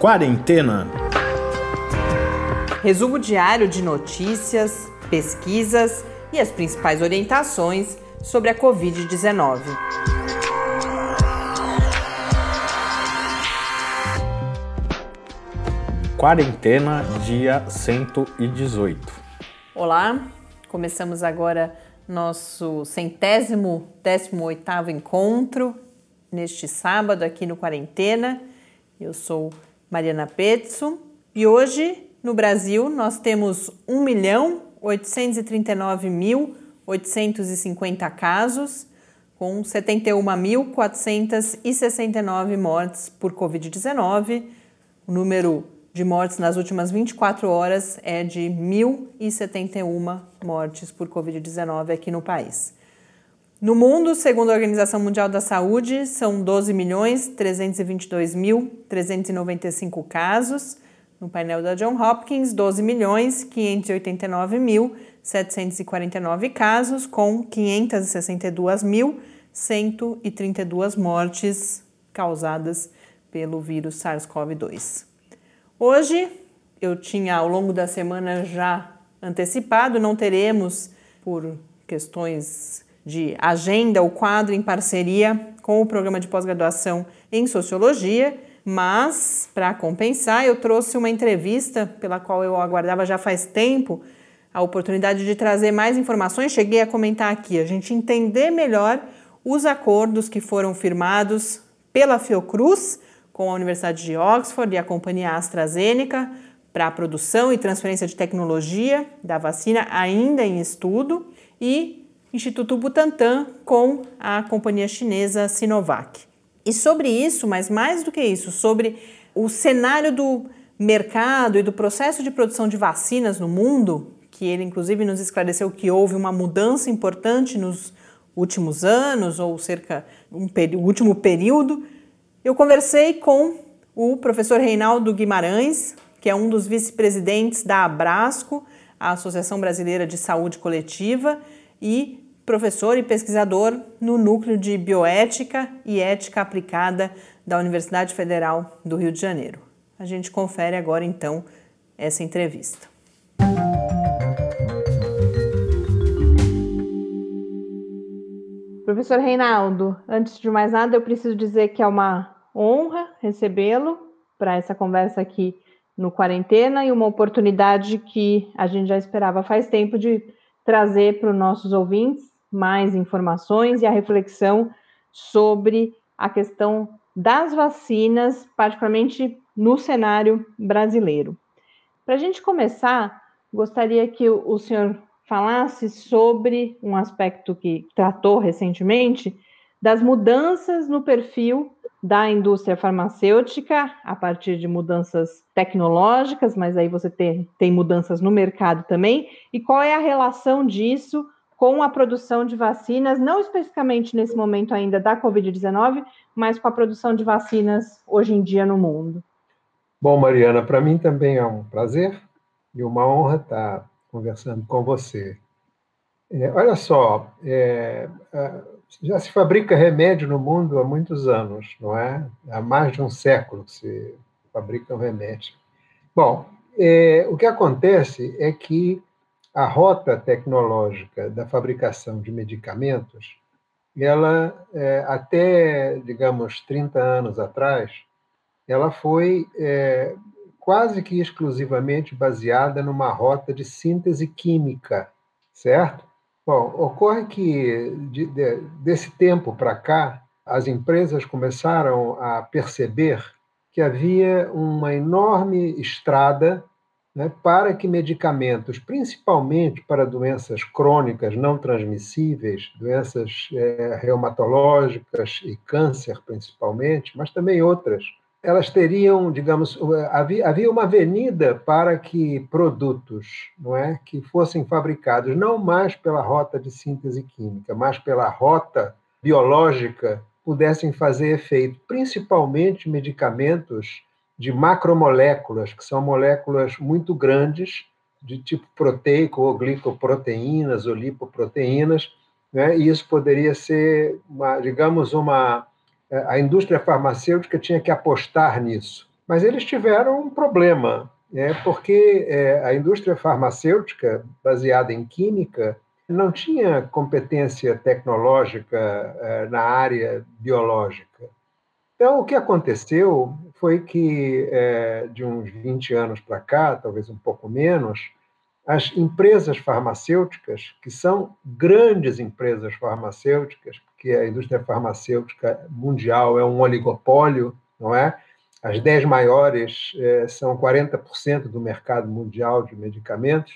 Quarentena. Resumo diário de notícias, pesquisas e as principais orientações sobre a Covid-19. Quarentena, dia 118. Olá, começamos agora nosso centésimo, décimo oitavo encontro neste sábado aqui no Quarentena. Eu sou Mariana Petzo e hoje no Brasil nós temos 1 milhão 839.850 casos, com 71.469 mortes por Covid-19. O número de mortes nas últimas 24 horas é de 1.071 mortes por Covid-19 aqui no país. No mundo, segundo a Organização Mundial da Saúde, são 12 milhões 322.395 casos. No painel da John Hopkins, 12 milhões 589.749 casos, com 562.132 mortes causadas pelo vírus SARS-CoV-2. Hoje, eu tinha ao longo da semana já antecipado, não teremos, por questões de agenda, o quadro em parceria com o programa de pós-graduação em Sociologia, mas, para compensar, eu trouxe uma entrevista pela qual eu aguardava já faz tempo a oportunidade de trazer mais informações. Cheguei a comentar aqui, a gente entender melhor os acordos que foram firmados pela Fiocruz com a Universidade de Oxford e a companhia AstraZeneca para a produção e transferência de tecnologia da vacina ainda em estudo e Instituto Butantan com a companhia chinesa Sinovac. E sobre isso, mas mais do que isso, sobre o cenário do mercado e do processo de produção de vacinas no mundo, que ele inclusive nos esclareceu que houve uma mudança importante nos últimos anos ou cerca um o último período eu conversei com o professor Reinaldo Guimarães, que é um dos vice-presidentes da Abrasco, a Associação Brasileira de Saúde Coletiva, e professor e pesquisador no Núcleo de Bioética e Ética Aplicada da Universidade Federal do Rio de Janeiro. A gente confere agora então essa entrevista. Professor Reinaldo, antes de mais nada, eu preciso dizer que é uma honra recebê-lo para essa conversa aqui no Quarentena e uma oportunidade que a gente já esperava faz tempo de trazer para os nossos ouvintes mais informações e a reflexão sobre a questão das vacinas, particularmente no cenário brasileiro. Para a gente começar, gostaria que o senhor falasse sobre um aspecto que tratou recentemente das mudanças no perfil da indústria farmacêutica a partir de mudanças tecnológicas, mas aí você tem, tem mudanças no mercado também, e qual é a relação disso com a produção de vacinas, não especificamente nesse momento ainda da Covid-19, mas com a produção de vacinas hoje em dia no mundo. Bom, Mariana, para mim também é um prazer e uma honra estar conversando com você. É, olha só, é, já se fabrica remédio no mundo há muitos anos, não é? Há mais de um século que se fabrica um remédio. Bom, é, o que acontece é que a rota tecnológica da fabricação de medicamentos, ela, é, até, digamos, 30 anos atrás, ela foi é, quase que exclusivamente baseada numa rota de síntese química, certo? Bom, ocorre que de, de, desse tempo para cá, as empresas começaram a perceber que havia uma enorme estrada né, para que medicamentos, principalmente para doenças crônicas não transmissíveis, doenças é, reumatológicas e câncer principalmente, mas também outras, elas teriam, digamos, havia, havia uma avenida para que produtos, não é, que fossem fabricados não mais pela rota de síntese química, mas pela rota biológica, pudessem fazer efeito, principalmente medicamentos de macromoléculas, que são moléculas muito grandes, de tipo proteico ou glicoproteínas ou lipoproteínas, né? e isso poderia ser, uma, digamos, uma a indústria farmacêutica tinha que apostar nisso. Mas eles tiveram um problema, é, porque é, a indústria farmacêutica, baseada em química, não tinha competência tecnológica é, na área biológica. Então, o que aconteceu foi que, é, de uns 20 anos para cá, talvez um pouco menos, as empresas farmacêuticas, que são grandes empresas farmacêuticas, porque a indústria farmacêutica mundial é um oligopólio, não é? As dez maiores é, são 40% do mercado mundial de medicamentos.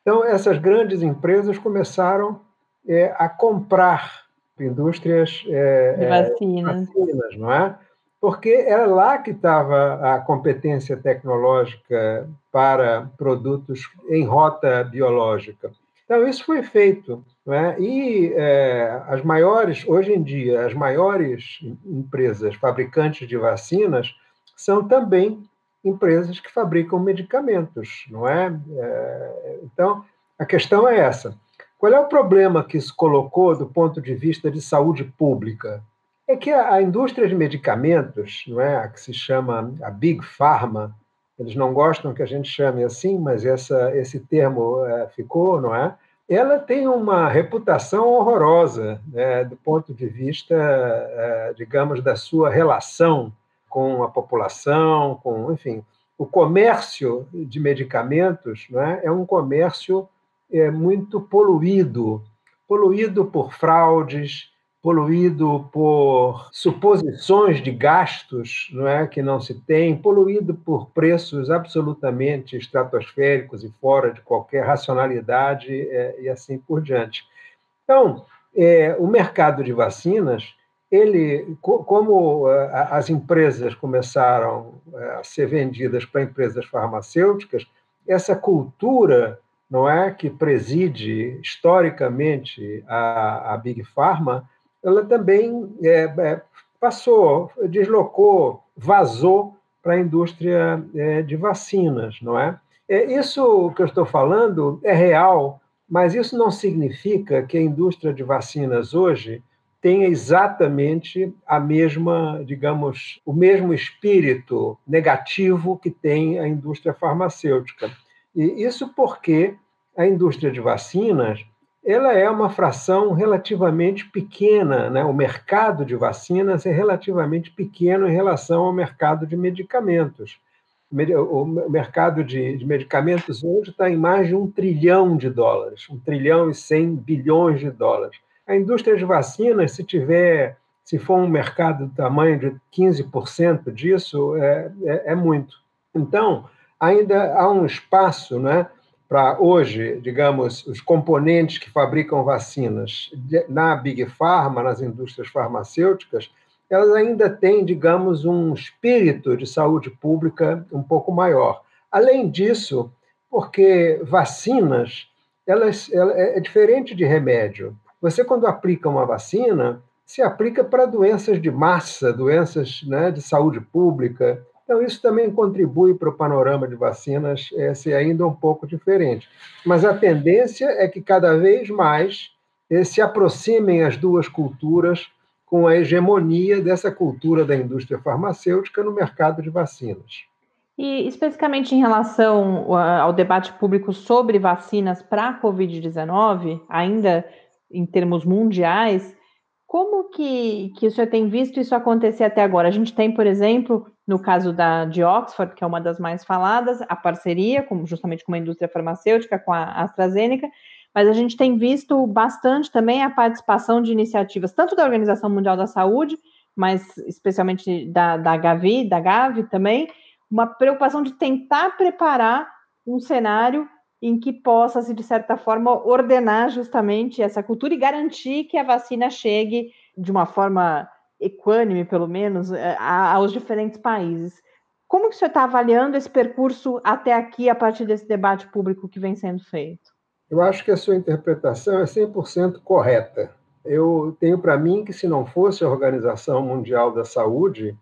Então, essas grandes empresas começaram é, a comprar indústrias é, de vacinas. vacinas, não é? Porque era lá que estava a competência tecnológica para produtos em rota biológica. Então, isso foi feito. É? E é, as maiores, hoje em dia, as maiores empresas fabricantes de vacinas são também empresas que fabricam medicamentos, não é? é então, a questão é essa. Qual é o problema que isso colocou do ponto de vista de saúde pública? É que a, indústria de medicamentos, não é, a que se chama a Big Pharma, eles não gostam que a gente chame assim, mas essa, esse termo é, ficou, não é? Ela tem uma reputação horrorosa né, do ponto de vista, é, digamos, da sua relação com a população, com, enfim, o comércio de medicamentos não é, é um comércio é muito poluído poluído por fraudes, poluído por suposições de gastos não é, que não se tem, poluído por preços absolutamente estratosféricos e fora de qualquer racionalidade é, e assim por diante. Então, é, o mercado de vacinas, ele, como é, as empresas começaram é, a ser vendidas para empresas farmacêuticas, essa cultura não é que preside historicamente a, a Big Pharma, ela também é, é, passou, deslocou, vazou para a indústria é, de vacinas, não é? é? Isso que eu estou falando é real, mas isso não significa que a indústria de vacinas hoje tenha exatamente a mesma, digamos, o mesmo espírito negativo que tem a indústria farmacêutica. E isso porque a indústria de vacinas ela é uma fração relativamente pequena, né? o mercado de vacinas é relativamente pequeno em relação ao mercado de medicamentos. O mercado de, medicamentos hoje está em mais de um trilhão de dólares, um trilhão e cem bilhões de dólares. A indústria de vacinas, se tiver, se for um mercado do tamanho de 15% disso, é, é, é muito. Então, ainda há um espaço, né? Para hoje, digamos, os componentes que fabricam vacinas na Big Pharma, nas indústrias farmacêuticas, elas ainda têm, digamos, um espírito de saúde pública um pouco maior. Além disso, porque vacinas, elas, ela, é diferente de remédio. Você, quando aplica uma vacina, se aplica para doenças de massa, doenças né, de saúde pública, então, isso também contribui para o panorama de vacinas é, ser ainda um pouco diferente. Mas a tendência é que cada vez mais é, se aproximem as duas culturas com a hegemonia dessa cultura da indústria farmacêutica no mercado de vacinas. E especificamente em relação ao debate público sobre vacinas para a Covid-19, ainda em termos mundiais, como que, que o senhor tem visto isso acontecer até agora? A gente tem, por exemplo, no caso da, de Oxford, que é uma das mais faladas, a parceria, com, justamente com a indústria farmacêutica, com a AstraZeneca, mas a gente tem visto bastante também a participação de iniciativas, tanto da Organização Mundial da Saúde, mas especialmente da, da Gavi, da Gavi também, uma preocupação de tentar preparar um cenário em que possa, se de certa forma, ordenar justamente essa cultura e garantir que a vacina chegue de uma forma equânime, pelo menos, eh, aos diferentes países. Como que senhor está avaliando esse percurso até aqui, a partir desse debate público que vem sendo feito? Eu acho que a sua interpretação é 100% correta. Eu tenho para mim que, se não fosse a Organização Mundial da Saúde,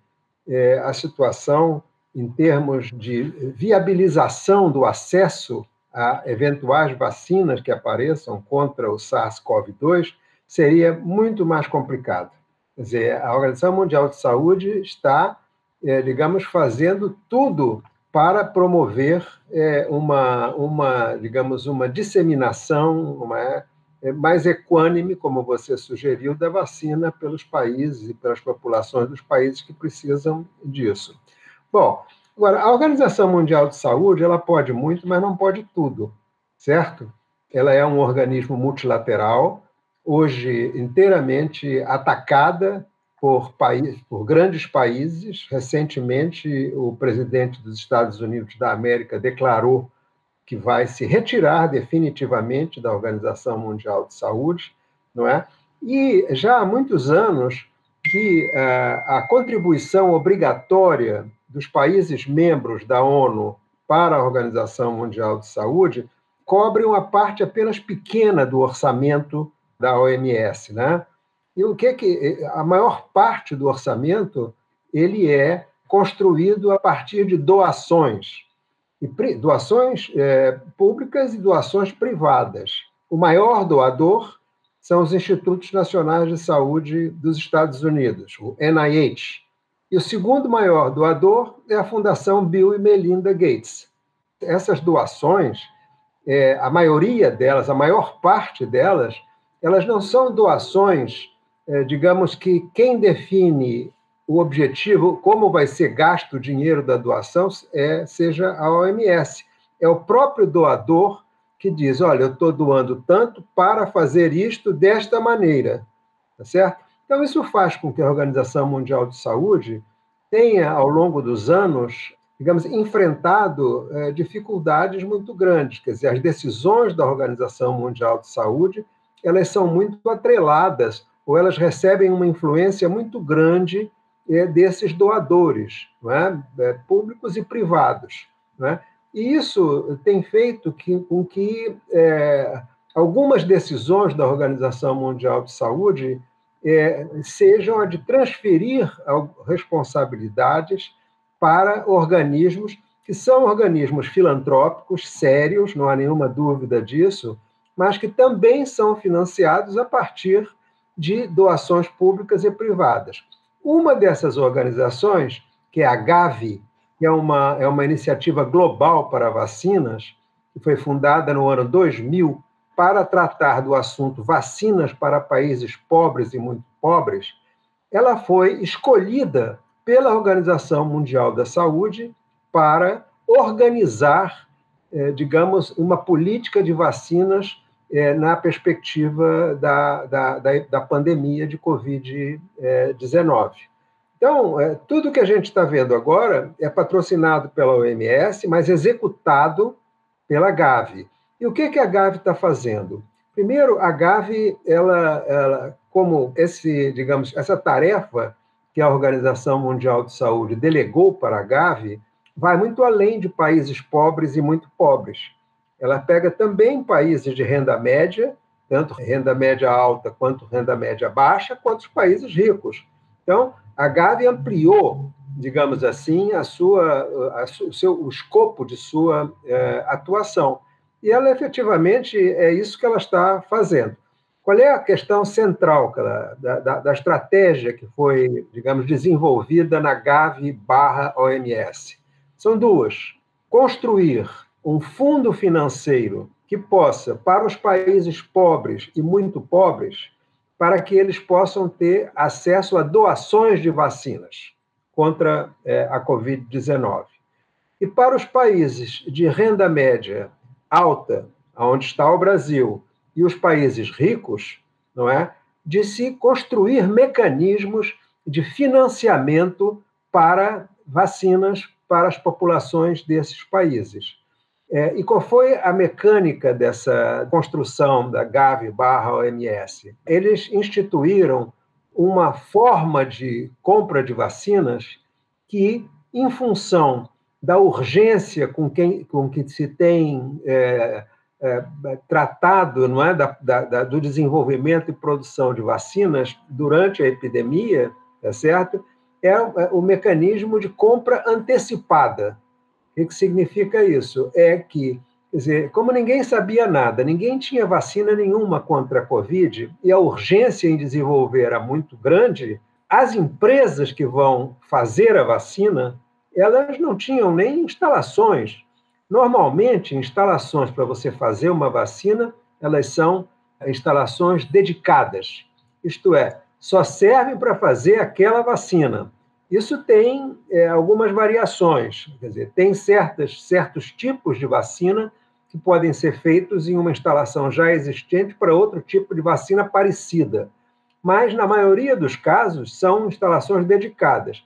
é, a situação em termos de viabilização do acesso a eventuais vacinas que apareçam contra o SARS-CoV-2 seria muito mais complicado. Quer dizer, a Organização Mundial de Saúde está é, digamos, fazendo tudo para promover é, uma, uma, digamos, uma disseminação uma, é, mais equânime, como você sugeriu, da vacina pelos países e pelas populações dos países que precisam disso. Bom, agora, a Organização Mundial de Saúde, ela pode muito, mas não pode tudo, certo? Ela é um organismo multilateral, hoje inteiramente atacada por, país, por grandes países. Recentemente, o presidente dos Estados Unidos da América declarou que vai se retirar definitivamente da Organização Mundial de Saúde, não é? E já há muitos anos que uh, a contribuição obrigatória dos países membros da ONU para a Organização Mundial de Saúde cobre uma parte apenas pequena do orçamento da OMS, né? E o que que a maior parte do orçamento ele é construído a partir de doações, e doações é, públicas e doações privadas. O maior doador são os Institutos Nacionais de Saúde dos Estados Unidos, o NIH. E o segundo maior doador é a Fundação Bill e Melinda Gates. Essas doações, é, a maioria delas, a maior parte delas, elas não são doações é, digamos que quem define o objetivo, como vai ser gasto o dinheiro da doação, é, seja a OMS. É o próprio doador que diz: olha, eu estou doando tanto para fazer isto desta maneira, tá certo? Então, isso faz com que a Organização Mundial de Saúde tenha, ao longo dos anos, digamos, enfrentado é, dificuldades muito grandes. Quer dizer, as decisões da Organização Mundial de Saúde elas são muito atreladas ou elas recebem uma influência muito grande é, desses doadores, é? É, públicos e privados. É? E isso tem feito que, com que é, algumas decisões da Organização Mundial de Saúde é, sejam a de transferir responsabilidades para organismos que são organismos filantrópicos sérios, não há nenhuma dúvida disso, mas que também são financiados a partir de doações públicas e privadas. Uma dessas organizações, que é a Gavi, que é uma, é uma iniciativa global para vacinas, que foi fundada no ano 2000 para tratar do assunto vacinas para países pobres e muito pobres, ela foi escolhida pela Organização Mundial da Saúde para organizar, eh, digamos, uma política de vacinas é, na perspectiva da, da, da, da pandemia de Covid-19. Então, é, tudo que a gente está vendo agora é patrocinado pela OMS, mas executado pela Gavi. E o que, que a Gavi está fazendo? Primeiro, a Gavi, ela, ela, como esse, digamos, essa tarefa que a Organização Mundial de Saúde delegou para a Gavi, vai muito além de países pobres e muito pobres ela pega também países de renda média, tanto renda média alta quanto renda média baixa, quanto os países ricos. Então, a Gavi ampliou, digamos assim, a sua, a, o, seu, o escopo de sua é, atuação. E ela, efetivamente, é isso que ela está fazendo. Qual é a questão central ela, da, da, da, estratégia que foi, digamos, desenvolvida na Gavi barra OMS? São duas. Construir um fundo financeiro que possa, para os países pobres e muito pobres, para que eles possam ter acesso a doações de vacinas contra é, a Covid-19. E para os países de renda média alta, onde está o Brasil, e os países ricos, não é? De se construir mecanismos de financiamento para vacinas para as populações desses países. É, e qual foi a mecânica dessa construção da Gavi barra OMS? Eles instituíram uma forma de compra de vacinas que, em função da urgência com, quem, com que se tem é, é, tratado não é, da, da, do desenvolvimento e produção de vacinas durante a epidemia, é certo? É o mecanismo de compra antecipada. O que significa isso? É que, dizer, como ninguém sabia nada, ninguém tinha vacina nenhuma contra a Covid, e a urgência em desenvolver era muito grande, as empresas que vão fazer a vacina, elas não tinham nem instalações. Normalmente, instalações para você fazer uma vacina, elas são instalações dedicadas. Isto é, só servem para fazer aquela vacina. Isso tem é, algumas variações, quer dizer, tem certas, certos tipos de vacina que podem ser feitos em uma instalação já existente para outro tipo de vacina parecida. Mas, na maioria dos casos, são instalações dedicadas.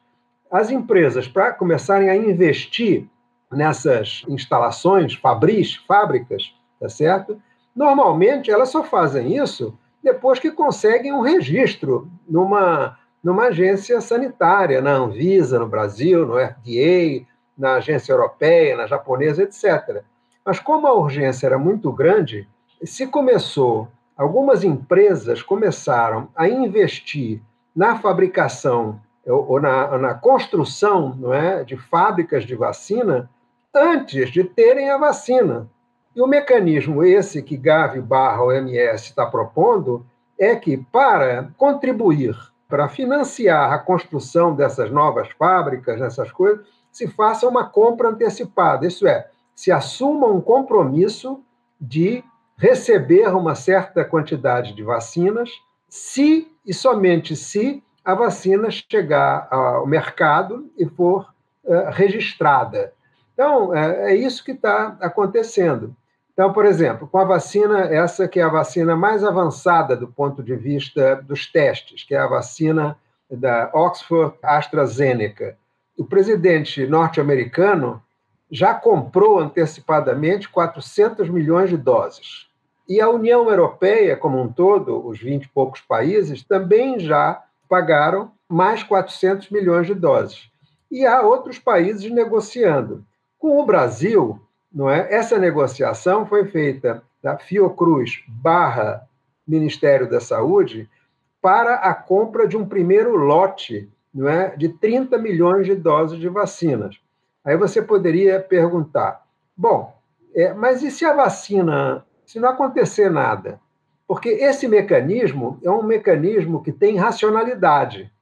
As empresas, para começarem a investir nessas instalações, fabris, fábricas, tá certo? Normalmente, elas só fazem isso depois que conseguem um registro numa, numa agência sanitária, na Anvisa, no Brasil, no FDA, na agência europeia, na japonesa, etc. Mas como a urgência era muito grande, se começou, algumas empresas começaram a investir na fabricação ou na, na construção não é, de fábricas de vacina antes de terem a vacina. E o mecanismo esse que Gavi barra OMS está propondo é que, para contribuir, para financiar a construção dessas novas fábricas, dessas coisas, se faça uma compra antecipada. Isso é, se assuma um compromisso de receber uma certa quantidade de vacinas, se e somente se a vacina chegar ao mercado e for uh, registrada. Então, é, é isso que está acontecendo. Então, por exemplo, com a vacina, essa que é a vacina mais avançada do ponto de vista dos testes, que é a vacina da Oxford AstraZeneca, o presidente norte-americano já comprou antecipadamente 400 milhões de doses. E a União Europeia, como um todo, os 20 e poucos países, também já pagaram mais 400 milhões de doses. E há outros países negociando. Com o Brasil, não é? Essa negociação foi feita da Fiocruz barra Ministério da Saúde para a compra de um primeiro lote não é? de 30 milhões de doses de vacinas. Aí você poderia perguntar: bom, é, mas e se a vacina, se não acontecer nada? Porque esse mecanismo é um mecanismo que tem racionalidade.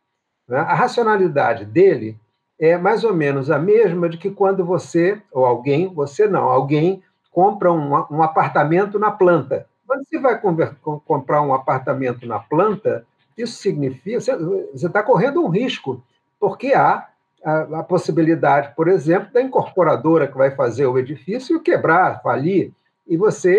Né? A racionalidade dele é mais ou menos a mesma de que quando você, ou alguém, você não, alguém compra um, um apartamento na planta. Quando você vai comprar um apartamento na planta, isso significa você está correndo um risco, porque há a, a, possibilidade, por exemplo, da incorporadora que vai fazer o edifício quebrar, falir, e você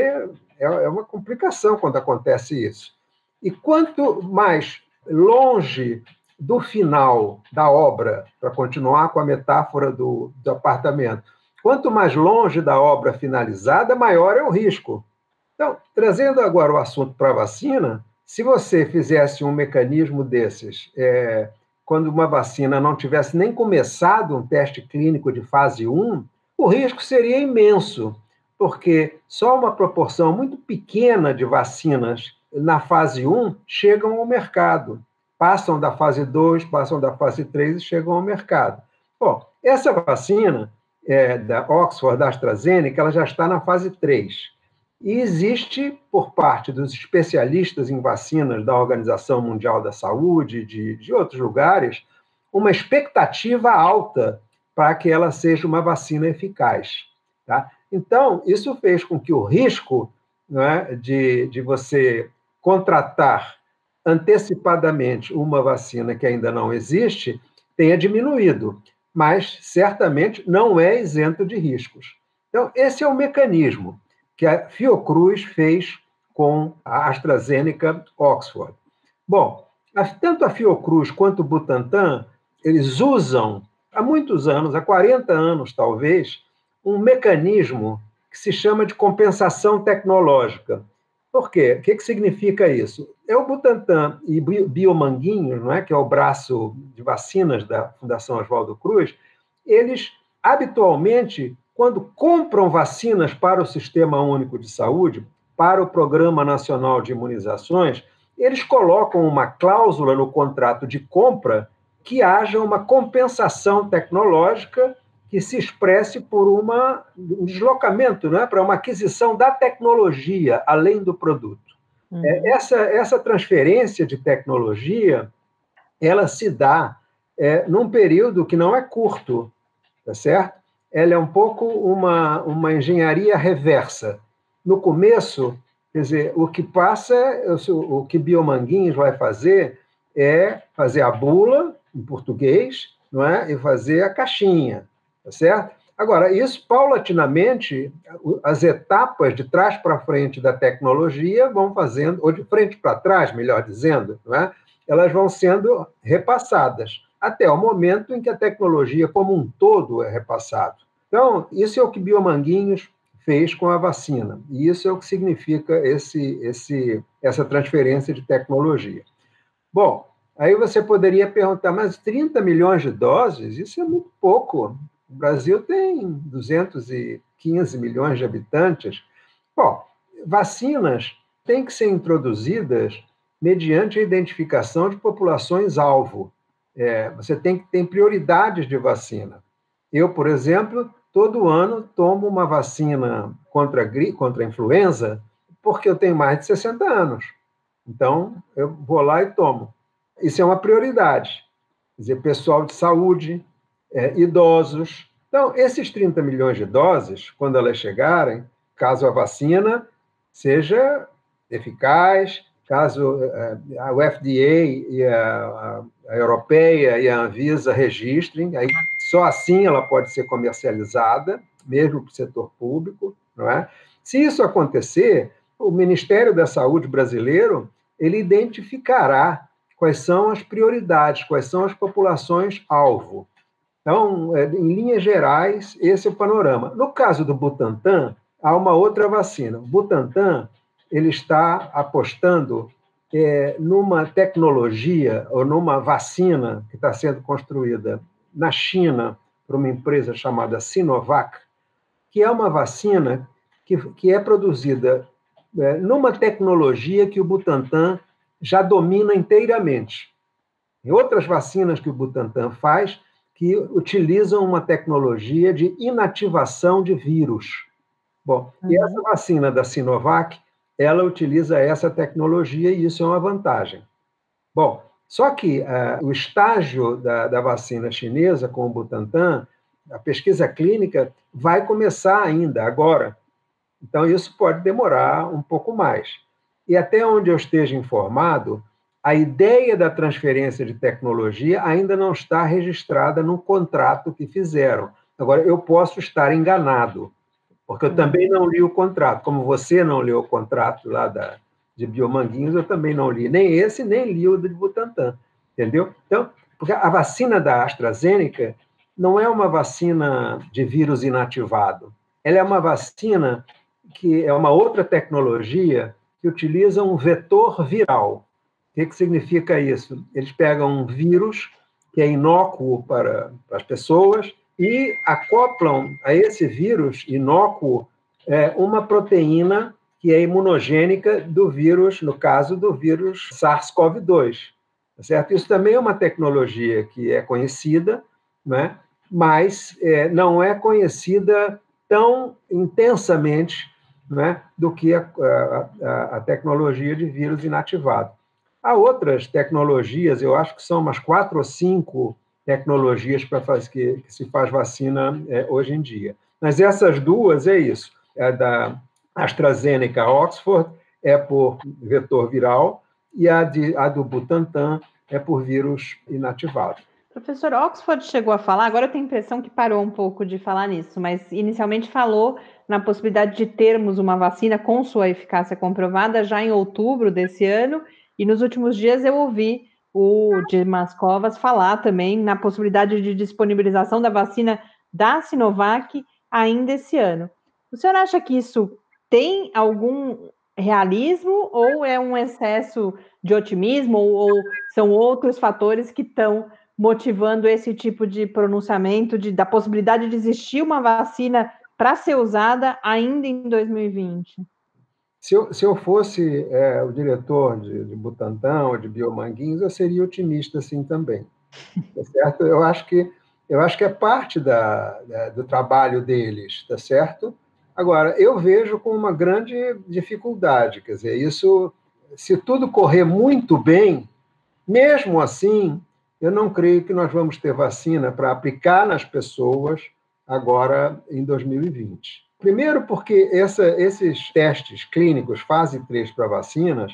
é, é uma complicação quando acontece isso. E quanto mais longe do final da obra, para continuar com a metáfora do, do apartamento, quanto mais longe da obra finalizada, maior é o risco. Então, trazendo agora o assunto para a vacina, se você fizesse um mecanismo desses, é, quando uma vacina não tivesse nem começado um teste clínico de fase 1, o risco seria imenso, porque só uma proporção muito pequena de vacinas na fase 1 chegam ao mercado passam da fase 2, passam da fase 3 e chegam ao mercado. Bom, essa vacina é, da Oxford, da AstraZeneca, ela já está na fase 3. E existe, por parte dos especialistas em vacinas da Organização Mundial da Saúde, de, de outros lugares, uma expectativa alta para que ela seja uma vacina eficaz. Tá? Então, isso fez com que o risco é, de, de você contratar antecipadamente uma vacina que ainda não existe tenha diminuído, mas certamente não é isento de riscos. Então, esse é o mecanismo que a Fiocruz fez com a AstraZeneca Oxford. Bom, tanto a Fiocruz quanto o Butantan, eles usam há muitos anos, há 40 anos talvez, um mecanismo que se chama de compensação tecnológica. Por quê? O que, que significa isso? É o Butantan e Biomanguinhos, não é? que é o braço de vacinas da Fundação Oswaldo Cruz, eles habitualmente, quando compram vacinas para o Sistema Único de Saúde, para o Programa Nacional de Imunizações, eles colocam uma cláusula no contrato de compra que haja uma compensação tecnológica que se expresse por uma, um deslocamento né, para uma aquisição da tecnologia além do produto. Uhum. É, essa, essa transferência de tecnologia ela se dá é, num período que não é curto, tá certo? Ela é um pouco uma, uma engenharia reversa. No começo, quer dizer, o que passa, o que Biomanguinhos vai fazer é fazer a bula, em português, não é? e fazer a caixinha, tá certo? Agora, isso paulatinamente, as etapas de trás para frente da tecnologia vão fazendo, ou de frente para trás, melhor dizendo, não é? elas vão sendo repassadas, até o momento em que a tecnologia como um todo é repassado. Então, isso é o que Biomanguinhos fez com a vacina, e isso é o que significa esse, esse, essa transferência de tecnologia. Bom, aí você poderia perguntar, mas 30 milhões de doses, isso é muito pouco. O Brasil tem 215 milhões de habitantes. Bom, vacinas têm que ser introduzidas mediante a identificação de populações-alvo. É, você tem que ter prioridades de vacina. Eu, por exemplo, todo ano tomo uma vacina contra a, gripe, contra a influenza, porque eu tenho mais de 60 anos. Então, eu vou lá e tomo. Isso é uma prioridade. Quer dizer, pessoal de saúde, é, idosos. Então, esses 30 milhões de doses, quando elas chegarem, caso a vacina seja eficaz, caso é, a FDA e a, a, europeia e a Anvisa registrem, aí só assim ela pode ser comercializada, mesmo para o setor público, não é? Se isso acontecer, o Ministério da Saúde brasileiro ele identificará quais são as prioridades, quais são as populações alvo. Então, é, em linhas gerais, esse é o panorama. No caso do Butantan, há uma outra vacina. O Butantan ele está apostando é, numa tecnologia ou numa vacina que está sendo construída na China por uma empresa chamada Sinovac, que é uma vacina que, que é produzida é, numa tecnologia que o Butantan já domina inteiramente. Em outras vacinas que o Butantan faz, que utilizam uma tecnologia de inativação de vírus. Bom, uhum. e essa vacina da Sinovac, ela utiliza essa tecnologia e isso é uma vantagem. Bom, só que uh, o estágio da, da, vacina chinesa com o Butantan, a pesquisa clínica vai começar ainda agora. Então, isso pode demorar um pouco mais. E até onde eu esteja informado, a ideia da transferência de tecnologia ainda não está registrada no contrato que fizeram. Agora, eu posso estar enganado, porque eu também não li o contrato. Como você não leu o contrato lá da, de Biomanguinhos, eu também não li nem esse, nem li o de Butantan. Entendeu? Então, porque a vacina da AstraZeneca não é uma vacina de vírus inativado. Ela é uma vacina que é uma outra tecnologia que utiliza um vetor viral. O que, significa isso? Eles pegam um vírus que é inócuo para, para as pessoas e acoplam a esse vírus inócuo é, uma proteína que é imunogênica do vírus, no caso do vírus SARS-CoV-2. Tá certo? Isso também é uma tecnologia que é conhecida, né? mas é, não é conhecida tão intensamente né, do que a, a, a tecnologia de vírus inativado. Há outras tecnologias, eu acho que são umas quatro ou cinco tecnologias para que, que, se faz vacina é, hoje em dia. Mas essas duas é isso, é da AstraZeneca Oxford é por vetor viral e a, de, a do Butantan é por vírus inativado. Professor Oxford chegou a falar, agora eu tenho a impressão que parou um pouco de falar nisso, mas inicialmente falou na possibilidade de termos uma vacina com sua eficácia comprovada já em outubro desse ano e nos últimos dias eu ouvi o Dimas Covas falar também na possibilidade de disponibilização da vacina da Sinovac ainda esse ano. O senhor acha que isso tem algum realismo ou é um excesso de otimismo ou, ou são outros fatores que estão motivando esse tipo de pronunciamento de, da possibilidade de existir uma vacina para ser usada ainda em 2020? Se eu, se eu fosse é, o diretor de, de Butantan ou de Biomanguinhos, eu seria otimista assim também. Tá certo? Eu acho que eu acho que é parte da, da, do trabalho deles, tá certo? Agora, eu vejo com uma grande dificuldade, quer dizer, isso, se tudo correr muito bem, mesmo assim, eu não creio que nós vamos ter vacina para aplicar nas pessoas agora em 2020. Primeiro, porque essa, esses testes clínicos, fase 3 para vacinas,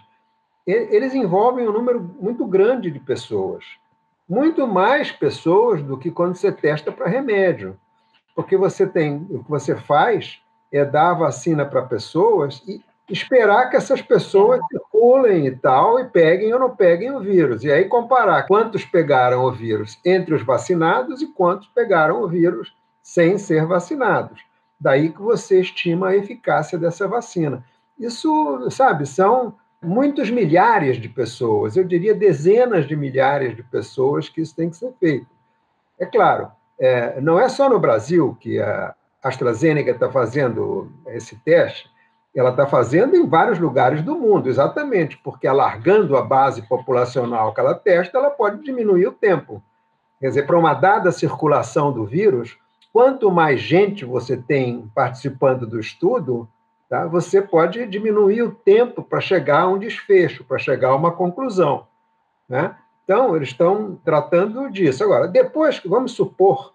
eles envolvem um número muito grande de pessoas. Muito mais pessoas do que quando você testa para remédio. Porque você tem, o que você faz é dar a vacina para pessoas e esperar que essas pessoas circulem e tal, e peguem ou não peguem o vírus. E aí comparar quantos pegaram o vírus entre os vacinados e quantos pegaram o vírus sem ser vacinados. Daí que você estima a eficácia dessa vacina. Isso, sabe, são muitos milhares de pessoas, eu diria dezenas de milhares de pessoas que isso tem que ser feito. É claro, é, não é só no Brasil que a AstraZeneca está fazendo esse teste, ela está fazendo em vários lugares do mundo, exatamente, porque alargando a base populacional que ela testa, ela pode diminuir o tempo. Quer dizer, para uma dada circulação do vírus, quanto mais gente você tem participando do estudo, tá, você pode diminuir o tempo para chegar a um desfecho, para chegar a uma conclusão. Né? Então, eles estão tratando disso. Agora, depois, vamos supor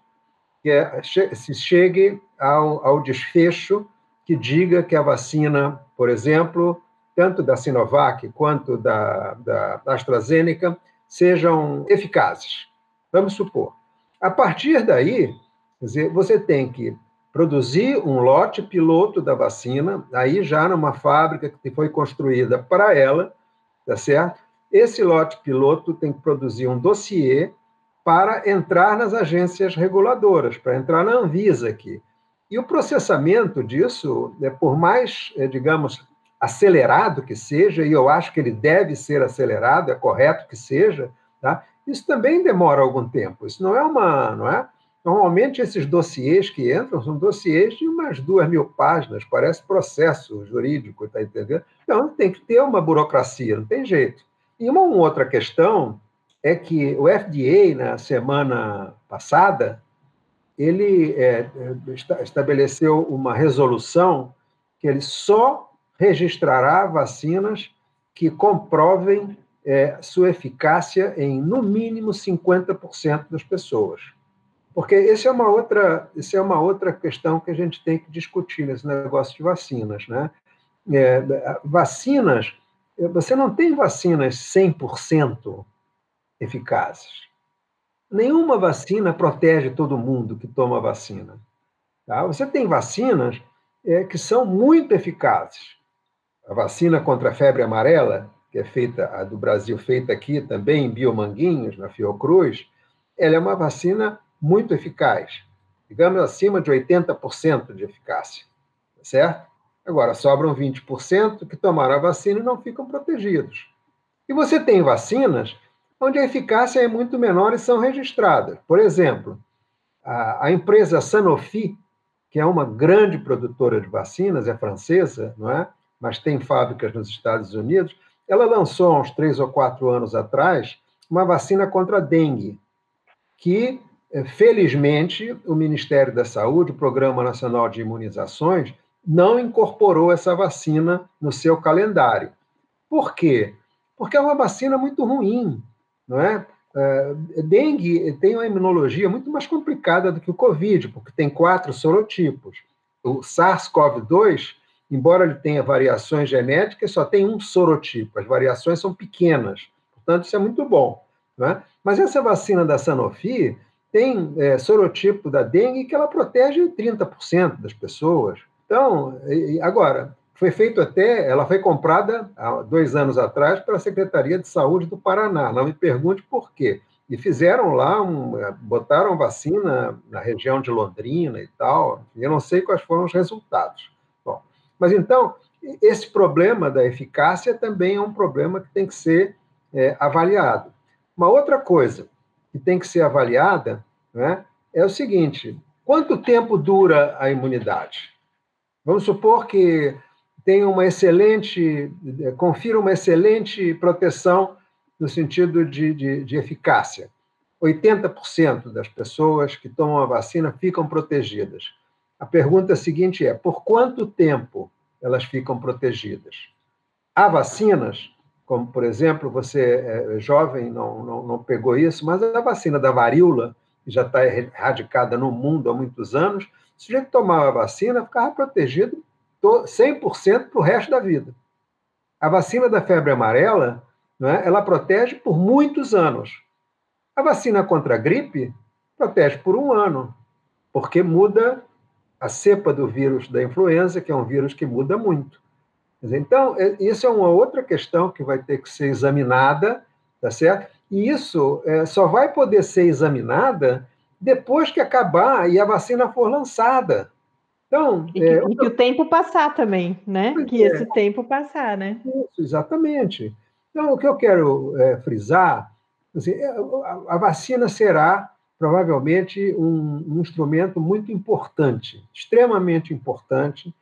que é, se chegue ao, ao desfecho que diga que a vacina, por exemplo, tanto da Sinovac quanto da, da AstraZeneca, sejam eficazes. Vamos supor. A partir daí, dizer, você tem que produzir um lote piloto da vacina, aí já numa fábrica que foi construída para ela, tá certo? Esse lote piloto tem que produzir um dossiê para entrar nas agências reguladoras, para entrar na Anvisa aqui. E o processamento disso, né, por mais, é, digamos, acelerado que seja, e eu acho que ele deve ser acelerado, é correto que seja, tá? isso também demora algum tempo. Isso não é uma. Não é? Normalmente, esses dossiês que entram são dossiês de umas duas mil páginas, parece processo jurídico, está entendendo? Então, tem que ter uma burocracia, não tem jeito. E uma outra questão é que o FDA, na semana passada, ele é, estabeleceu uma resolução que ele só registrará vacinas que comprovem é, sua eficácia em, no mínimo, 50% das pessoas. Porque essa é uma outra, essa é uma outra questão que a gente tem que discutir nesse negócio de vacinas. Né? É, vacinas, você não tem vacinas 100% eficazes. Nenhuma vacina protege todo mundo que toma vacina. Tá? Você tem vacinas é, que são muito eficazes. A vacina contra a febre amarela, que é feita, a do Brasil, feita aqui também em Biomanguinhos, na Fiocruz, ela é uma vacina muito eficaz, digamos acima de 80% de eficácia, certo? Agora, sobram 20% que tomaram a vacina e não ficam protegidos. E você tem vacinas onde a eficácia é muito menor e são registradas. Por exemplo, a, a empresa Sanofi, que é uma grande produtora de vacinas, é francesa, não é? Mas tem fábricas nos Estados Uns, ela lançou há uns três ou quatro anos atrás uma vacina contra a dengue, que, felizmente, o Ministério da Saúde, o Programa Nacional de Imunizações, não incorporou essa vacina no seu calendário. Por quê? Porque é uma vacina muito ruim não é? Uh, dengue tem uma imunologia muito mais complicada do que o Covid, porque tem quatro sorotipos. O SARS-CoV-2, embora ele tenha variações genéticas, só tem um sorotipo. As variações são pequenas, portanto, isso é muito bom. Não é? Mas essa vacina da Sanofi tem é, sorotipo da dengue que ela protege 30% das pessoas. Então, agora, foi feito até, ela foi comprada há dois anos atrás pela Secretaria de Saúde do Paraná. Não me pergunte por quê. E fizeram lá, um, botaram vacina na região de Londrina e tal. Eu não sei quais foram os resultados. Bom, mas então, esse problema da eficácia também é um problema que tem que ser é, avaliado. Uma outra coisa que tem que ser avaliada né, é o seguinte: quanto tempo dura a imunidade? Vamos supor que tenha uma excelente, confira uma excelente proteção no sentido de, de, de eficácia. 80% das pessoas que tomam a vacina ficam protegidas. A pergunta seguinte é: por quanto tempo elas ficam protegidas? Há vacinas como, por exemplo, você é jovem, não, não, não pegou isso, mas a vacina da varíola, que já está erradicada no mundo há muitos anos, se o sujeito tomava a vacina, ficava protegido 100% para o resto da vida. A vacina da febre amarela, é, ela protege por muitos anos. A vacina contra a gripe protege por um ano, porque muda a cepa do vírus da influenza, que é um vírus que muda muito. Então, é, isso é uma outra questão que vai ter que ser examinada, tá certo? E isso é, só vai poder ser examinada depois que acabar e a vacina for lançada. Então, e que, é, e que o tempo passar também, né? Que é. esse tempo passar, né? Isso, exatamente. Então, o que eu quero é, frisar, assim, é, a, a, vacina será provavelmente um, um instrumento muito importante, extremamente importante,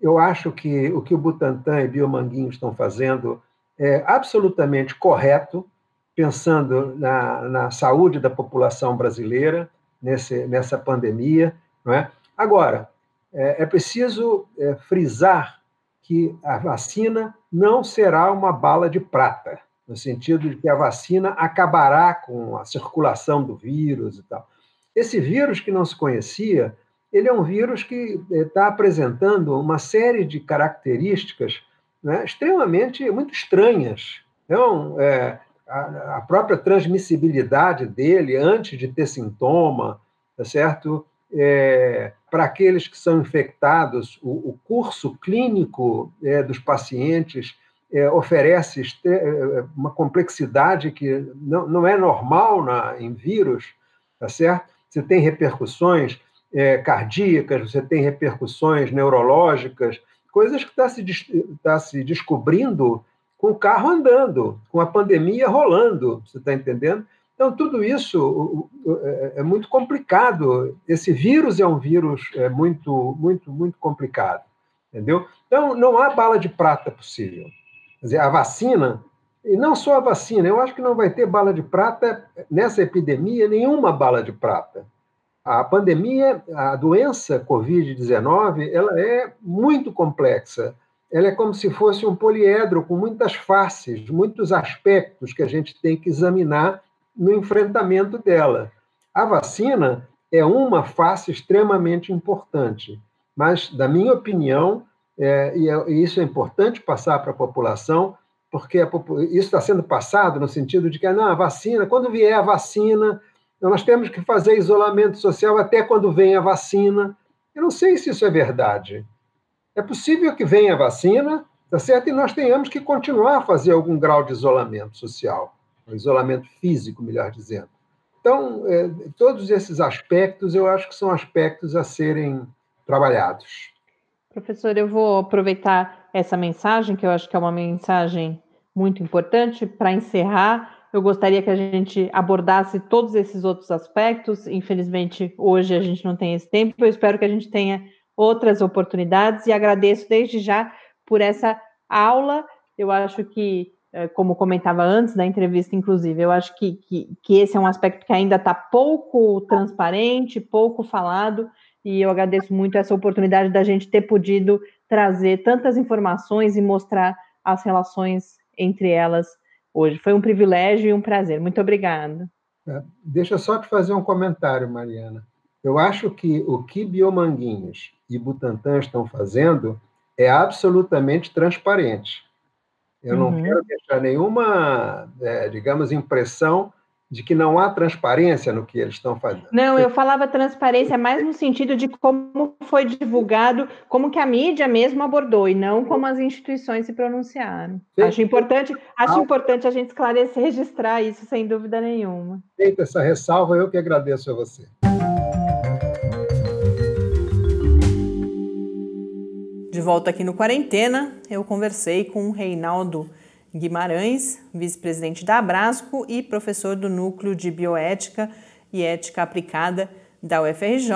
eu acho que o que o Butantan e Biomanguinho estão fazendo é absolutamente correto, pensando na, na saúde da população brasileira nesse, nessa pandemia. Não é? Agora, é, é preciso é, frisar que a vacina não será uma bala de prata, no sentido de que a vacina acabará com a circulação do vírus e tal. Esse vírus que não se conhecia ele é um vírus que está apresentando uma série de características né, extremamente muito estranhas. Então, é, a, a, própria transmissibilidade dele antes de ter sintoma, tá certo? É, para aqueles que são infectados, o, o curso clínico é, dos pacientes é, oferece é, uma complexidade que não, não é normal na, em vírus, tá certo? Você tem repercussões é, cardíacas, você tem repercussões neurológicas, coisas que está se, tá se descobrindo com o carro andando, com a pandemia rolando, você está entendendo? Então, tudo isso é, é muito complicado. Esse vírus é um vírus é, muito, muito, muito complicado, entendeu? Então, não há bala de prata possível. Quer dizer, a vacina, e não só a vacina, eu acho que não vai ter bala de prata nessa epidemia, nenhuma bala de prata a pandemia, a doença Covid-19, ela é muito complexa. Ela é como se fosse um poliedro com muitas faces, muitos aspectos que a gente tem que examinar no enfrentamento dela. A vacina é uma face extremamente importante, mas, da minha opinião, é, e, é, e isso é importante passar para a população, porque isso está sendo passado no sentido de que não, a vacina, quando vier a vacina, nós temos que fazer isolamento social até quando vem a vacina. Eu não sei se isso é verdade. É possível que venha a vacina, tá certo? E nós tenhamos que continuar a fazer algum grau de isolamento social, isolamento físico, melhor dizendo. Então, é, todos esses aspectos eu acho que são aspectos a serem trabalhados. Professor, eu vou aproveitar essa mensagem, que eu acho que é uma mensagem muito importante, para encerrar eu gostaria que a gente abordasse todos esses outros aspectos. Infelizmente, hoje a gente não tem esse tempo. Eu espero que a gente tenha outras oportunidades e agradeço desde já por essa aula. Eu acho que, eh, como comentava antes da entrevista, inclusive, eu acho que, que, que esse é um aspecto que ainda está pouco transparente, pouco falado, e eu agradeço muito essa oportunidade da gente ter podido trazer tantas informações e mostrar as relações entre elas hoje. Foi um privilégio e um prazer. Muito obrigada. É, deixa eu só te fazer um comentário, Mariana. Eu acho que o que Biomanguinhos e Butantan estão fazendo é absolutamente transparente. Eu uhum. não quero deixar nenhuma, é, digamos, impressão de que não há transparência no que eles estão fazendo. Não, eu falava transparência mais no sentido de como foi divulgado, como que a mídia mesmo abordou e não como as instituições se pronunciaram. Sim. Acho importante, acho ah. importante a gente esclarecer, registrar isso sem dúvida nenhuma. Feita essa ressalva, eu que agradeço a você. De volta aqui no Quarentena, eu conversei com o Reinaldo Guimarães, vice-presidente da Abrasco e professor do Núcleo de Bioética e Ética Aplicada da UFRJ.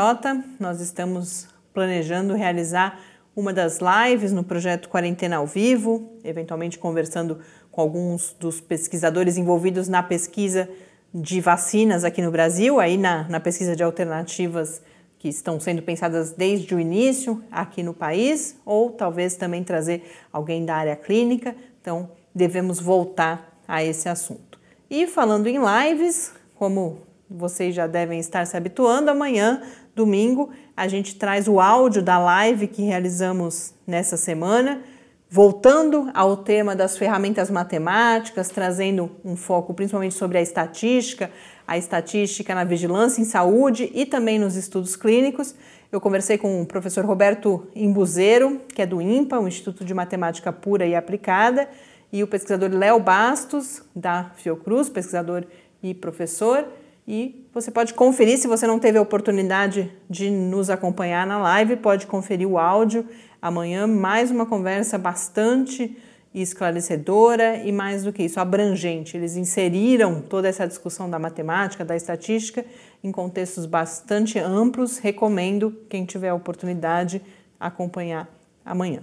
Nós estamos planejando realizar uma das lives no projeto Quarentena ao Vivo, eventualmente conversando com alguns dos pesquisadores envolvidos na pesquisa de vacinas aqui no Brasil, aí na, na pesquisa de alternativas que estão sendo pensadas desde o início aqui no país, ou talvez também trazer alguém da área clínica. Então, devemos voltar a esse assunto. E falando em lives, como vocês já devem estar se habituando, amanhã, domingo, a gente traz o áudio da live que realizamos nessa semana, voltando ao tema das ferramentas matemáticas, trazendo um foco principalmente sobre a estatística, a estatística na vigilância em saúde e também nos estudos clínicos. Eu conversei com o professor Roberto Imbuzeiro, que é do INPA, o Instituto de Matemática Pura e Aplicada, e o pesquisador Léo Bastos, da Fiocruz, pesquisador e professor. E você pode conferir, se você não teve a oportunidade de nos acompanhar na live, pode conferir o áudio. Amanhã, mais uma conversa bastante esclarecedora e, mais do que isso, abrangente. Eles inseriram toda essa discussão da matemática, da estatística, em contextos bastante amplos. Recomendo, quem tiver a oportunidade, acompanhar amanhã.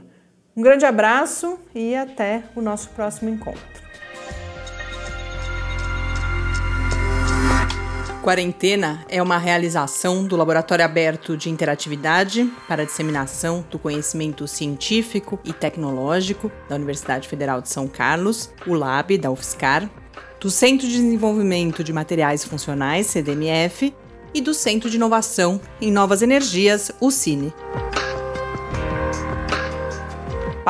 Um grande abraço e até o nosso próximo encontro. Quarentena é uma realização do Laboratório Aberto de Interatividade para Disseminação do Conhecimento Científico e Tecnológico da Universidade Federal de São Carlos, o LAB da UFSCar, do Centro de Desenvolvimento de Materiais Funcionais, CDMF, e do Centro de Inovação em Novas Energias, o CINE.